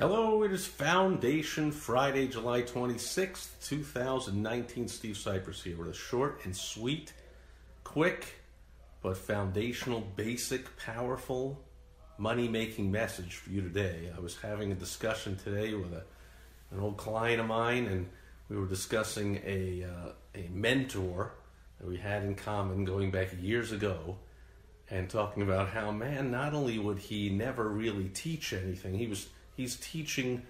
Hello, it is Foundation Friday, July 26th, 2019. Steve Sipress here with a short and sweet, quick, but foundational, basic, powerful, money making message for you today. I was having a discussion today with a, an old client of mine, and we were discussing a, uh, a mentor that we had in common going back years ago and talking about how, man, not only would he never really teach anything, he was he's teaching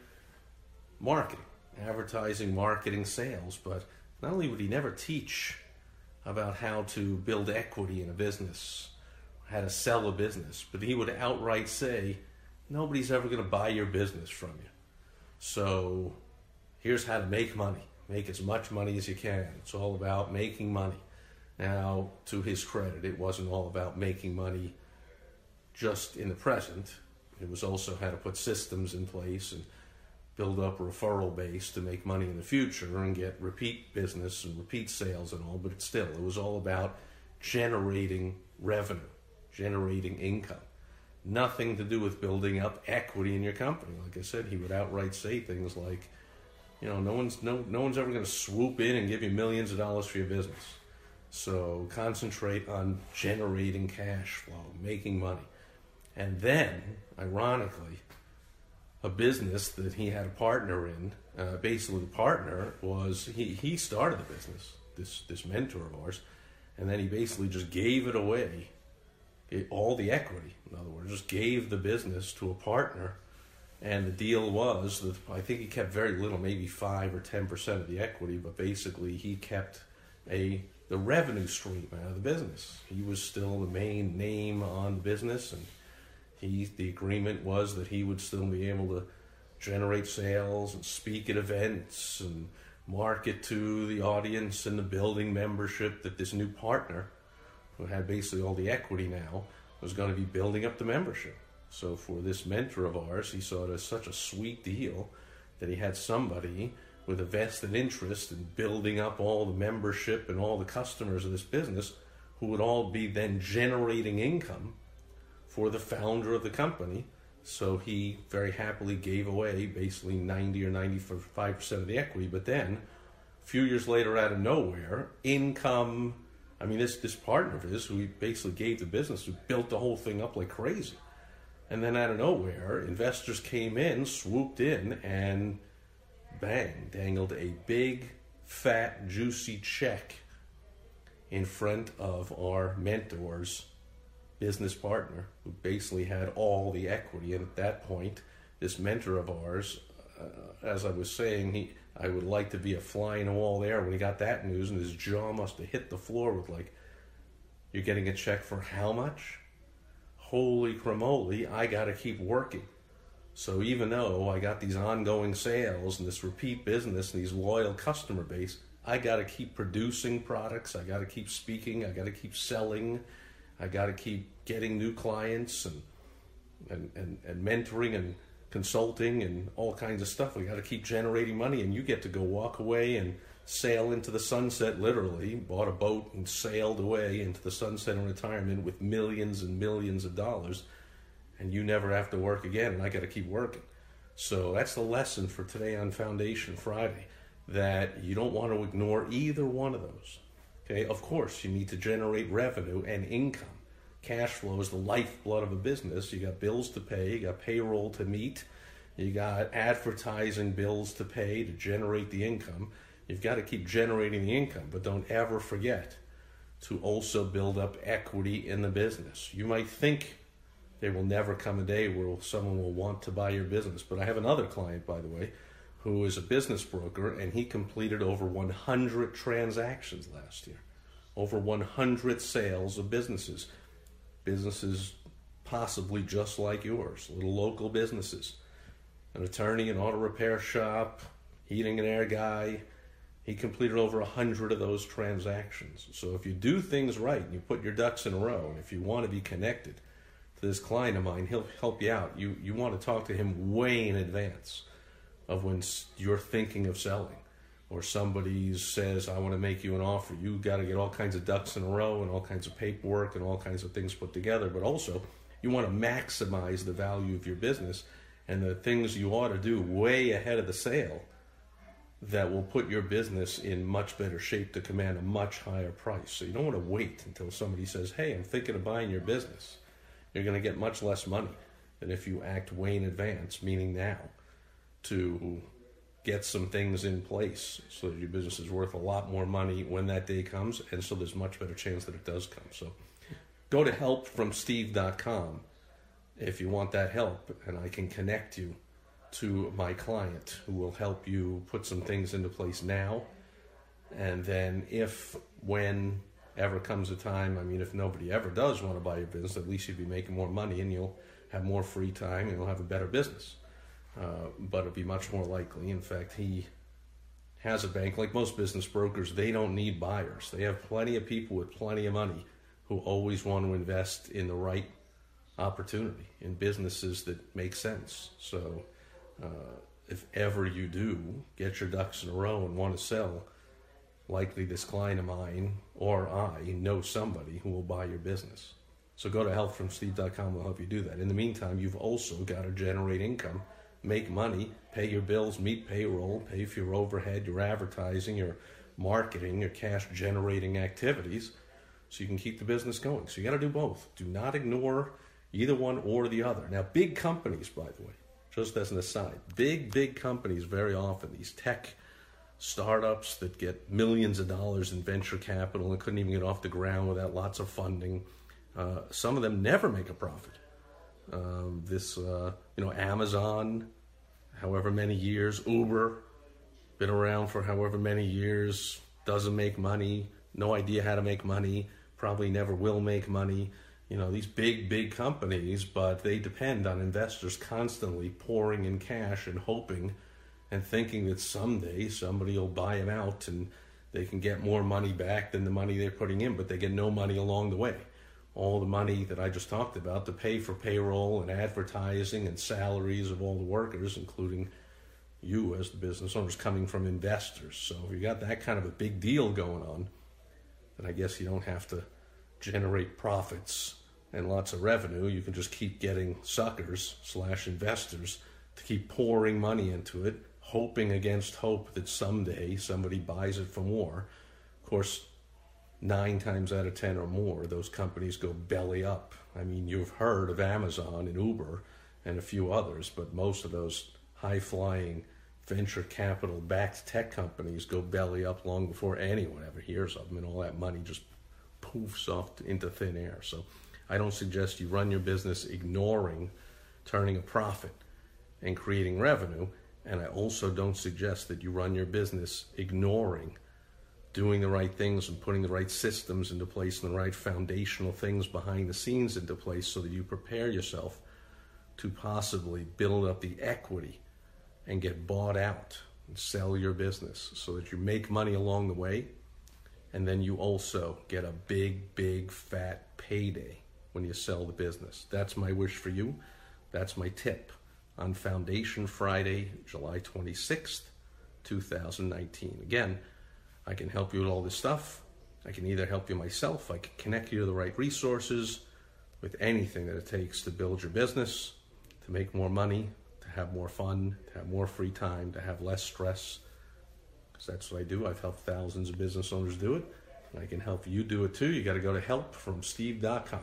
marketing, advertising, marketing, sales, but not only would he never teach about how to build equity in a business, how to sell a business, but he would outright say, nobody's ever going to buy your business from you. So here's how to make money. Make as much money as you can. It's all about making money. Now, to his credit, it wasn't all about making money just in the present. It was also how to put systems in place and build up a referral base to make money in the future and get repeat business and repeat sales and all. But still, it was all about generating revenue, generating income. Nothing to do with building up equity in your company. Like I said, he would outright say things like, you know, no one's no no one's ever going to swoop in and give you millions of dollars for your business. So concentrate on generating cash flow, making money. And then, ironically, a business that he had a partner in, uh, basically the partner was he, he started the business, this this mentor of ours, and then he basically just gave it away, it, all the equity. In other words, just gave the business to a partner, and the deal was that I think he kept very little, maybe five or ten percent of the equity, but basically he kept a the revenue stream out of the business. He was still the main name on the business and he the agreement was that he would still be able to generate sales and speak at events and market to the audience and the building membership that this new partner who had basically all the equity now was going to be building up the membership. So for this mentor of ours he saw it as such a sweet deal that he had somebody with a vested interest in building up all the membership and all the customers of this business who would all be then generating income for the founder of the company. So he very happily gave away basically 90 or 95% of the equity. But then, a few years later, out of nowhere, income. I mean, this, this partner of his, who basically gave the business, who built the whole thing up like crazy. And then out of nowhere, investors came in, swooped in, and bang, dangled a big, fat, juicy check in front of our mentors business partner who basically had all the equity. And at that point, this mentor of ours, uh, as I was saying, he I would like to be a fly in the wall there when he got that news, and his jaw must have hit the floor with like, "You're getting a check for how much? Holy cremoli! I got to keep working." So even though I got these ongoing sales and this repeat business and these loyal customer base, I got to keep producing products. I got to keep speaking. I got to keep selling. I got to keep getting new clients and, and, and, and mentoring and consulting and all kinds of stuff. We got to keep generating money, and you get to go walk away and sail into the sunset, literally. Bought a boat and sailed away into the sunset in retirement with millions and millions of dollars, and you never have to work again, and I got to keep working. So that's the lesson for today on Foundation Friday that you don't want to ignore either one of those. Okay, of course, you need to generate revenue and income. Cash flow is the lifeblood of a business. You got bills to pay, you got payroll to meet, you got advertising bills to pay to generate the income. You've got to keep generating the income, but don't ever forget to also build up equity in the business. You might think there will never come a day where someone will want to buy your business, but I have another client, by the way, who is a business broker, and he completed over 100 transactions last year. over 100 sales of businesses. Businesses possibly just like yours, little local businesses. An attorney, an auto repair shop, heating and air guy. He completed over 100 of those transactions. So if you do things right and you put your ducks in a row, and if you want to be connected to this client of mine, he'll help you out. You, you want to talk to him way in advance of when you're thinking of selling or somebody says, I want to make you an offer, you got to get all kinds of ducks in a row and all kinds of paperwork and all kinds of things put together. But also, you want to maximize the value of your business and the things you ought to do way ahead of the sale that will put your business in much better shape to command a much higher price. So you don't want to wait until somebody says, Hey, I'm thinking of buying your business. You're going to get much less money than if you act way in advance, meaning now, to get some things in place so that your business is worth a lot more money when that day comes, and so there's much better chance that it does come. So go to helpfromsteve.com if you want that help, and I can connect you to my client who will help you put some things into place now. And then, if, when ever comes a time, I mean, if nobody ever does want to buy your business, at least you'd be making more money and you'll have more free time and you'll have a better business. Uh, but it'll be much more likely. In fact, he has a bank like most business brokers, they don't need buyers. They have plenty of people with plenty of money who always want to invest in the right opportunity in businesses that make sense. So, uh, if ever you do get your ducks in a row and want to sell, likely this client of mine or I know somebody who will buy your business. So go to helpfromsteve.com, we'll help you do that. In the meantime, you've also got to generate income make money, pay your bills, meet payroll, pay for your overhead, your advertising, your marketing, your cash generating activities so you can keep the business going. So you got to do both. Do not ignore either one or the other. Now, big companies, by the way, just as an aside, big, big companies very often, these tech startups that get millions of dollars in venture capital and couldn't even get off the ground without lots of funding, uh, some of them never make a profit. Um, this, uh, you know, Amazon, however many years, Uber, been around for however many years, doesn't make money, no idea how to make money, probably never will make money. You know, these big, big companies, but they depend on investors constantly pouring in cash and hoping and thinking that someday somebody will buy them out and they can get more money back than the money they're putting in, but they get no money along the way all the money that I just talked about to pay for payroll and advertising and salaries of all the workers, including you as the business owners coming from investors. So if you got that kind of a big deal going on, then I guess you don't have to generate profits and lots of revenue. You can just keep getting suckers slash investors to keep pouring money into it, hoping against hope that someday somebody buys it for more. Of course, nine times out of ten or more, those companies go belly up. I mean, you've heard of Amazon and Uber and a few others, but most of those high flying venture capital backed tech companies go belly up long before anyone ever hears of them, and all that money just poofs off into thin air. So I don't suggest you run your business ignoring turning a profit and creating revenue. And I also don't suggest that you run your business ignoring doing the right things and putting the right systems into place and the right foundational things behind the scenes into place so that you prepare yourself to possibly build up the equity and get bought out and sell your business so that you make money along the way and then you also get a big, big, fat payday when you sell the business. That's my wish for you. That's my tip on Foundation Friday, July 26th, 2019. Again, I can help you with all this stuff. I can either help you myself, I can connect you to the right resources with anything that it takes to build your business, to make more money, to have more fun, to have more free time, to have less stress. Because that's what I do. I've helped thousands of business owners do it. I can help you do it too. You got to go to helpfromsteve.com.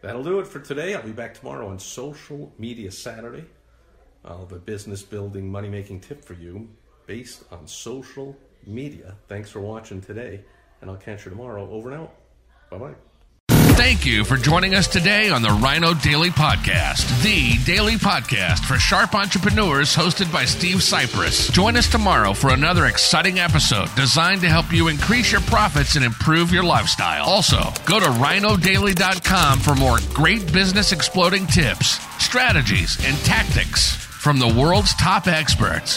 That'll do it for today. I'll be back tomorrow on Social Media Saturday. I'll have a business building, money making tip for you based on social media. Thanks for watching today, and I'll catch you tomorrow. Over and out. Bye bye. Thank you for joining us today on the Rhino Daily Podcast, the daily podcast for sharp entrepreneurs hosted by Steve Sipress. Join us tomorrow for another exciting episode designed to help you increase your profits and improve your lifestyle. Also, go to rhinodaily.com for more great business exploding tips, strategies, and tactics from the world's top experts.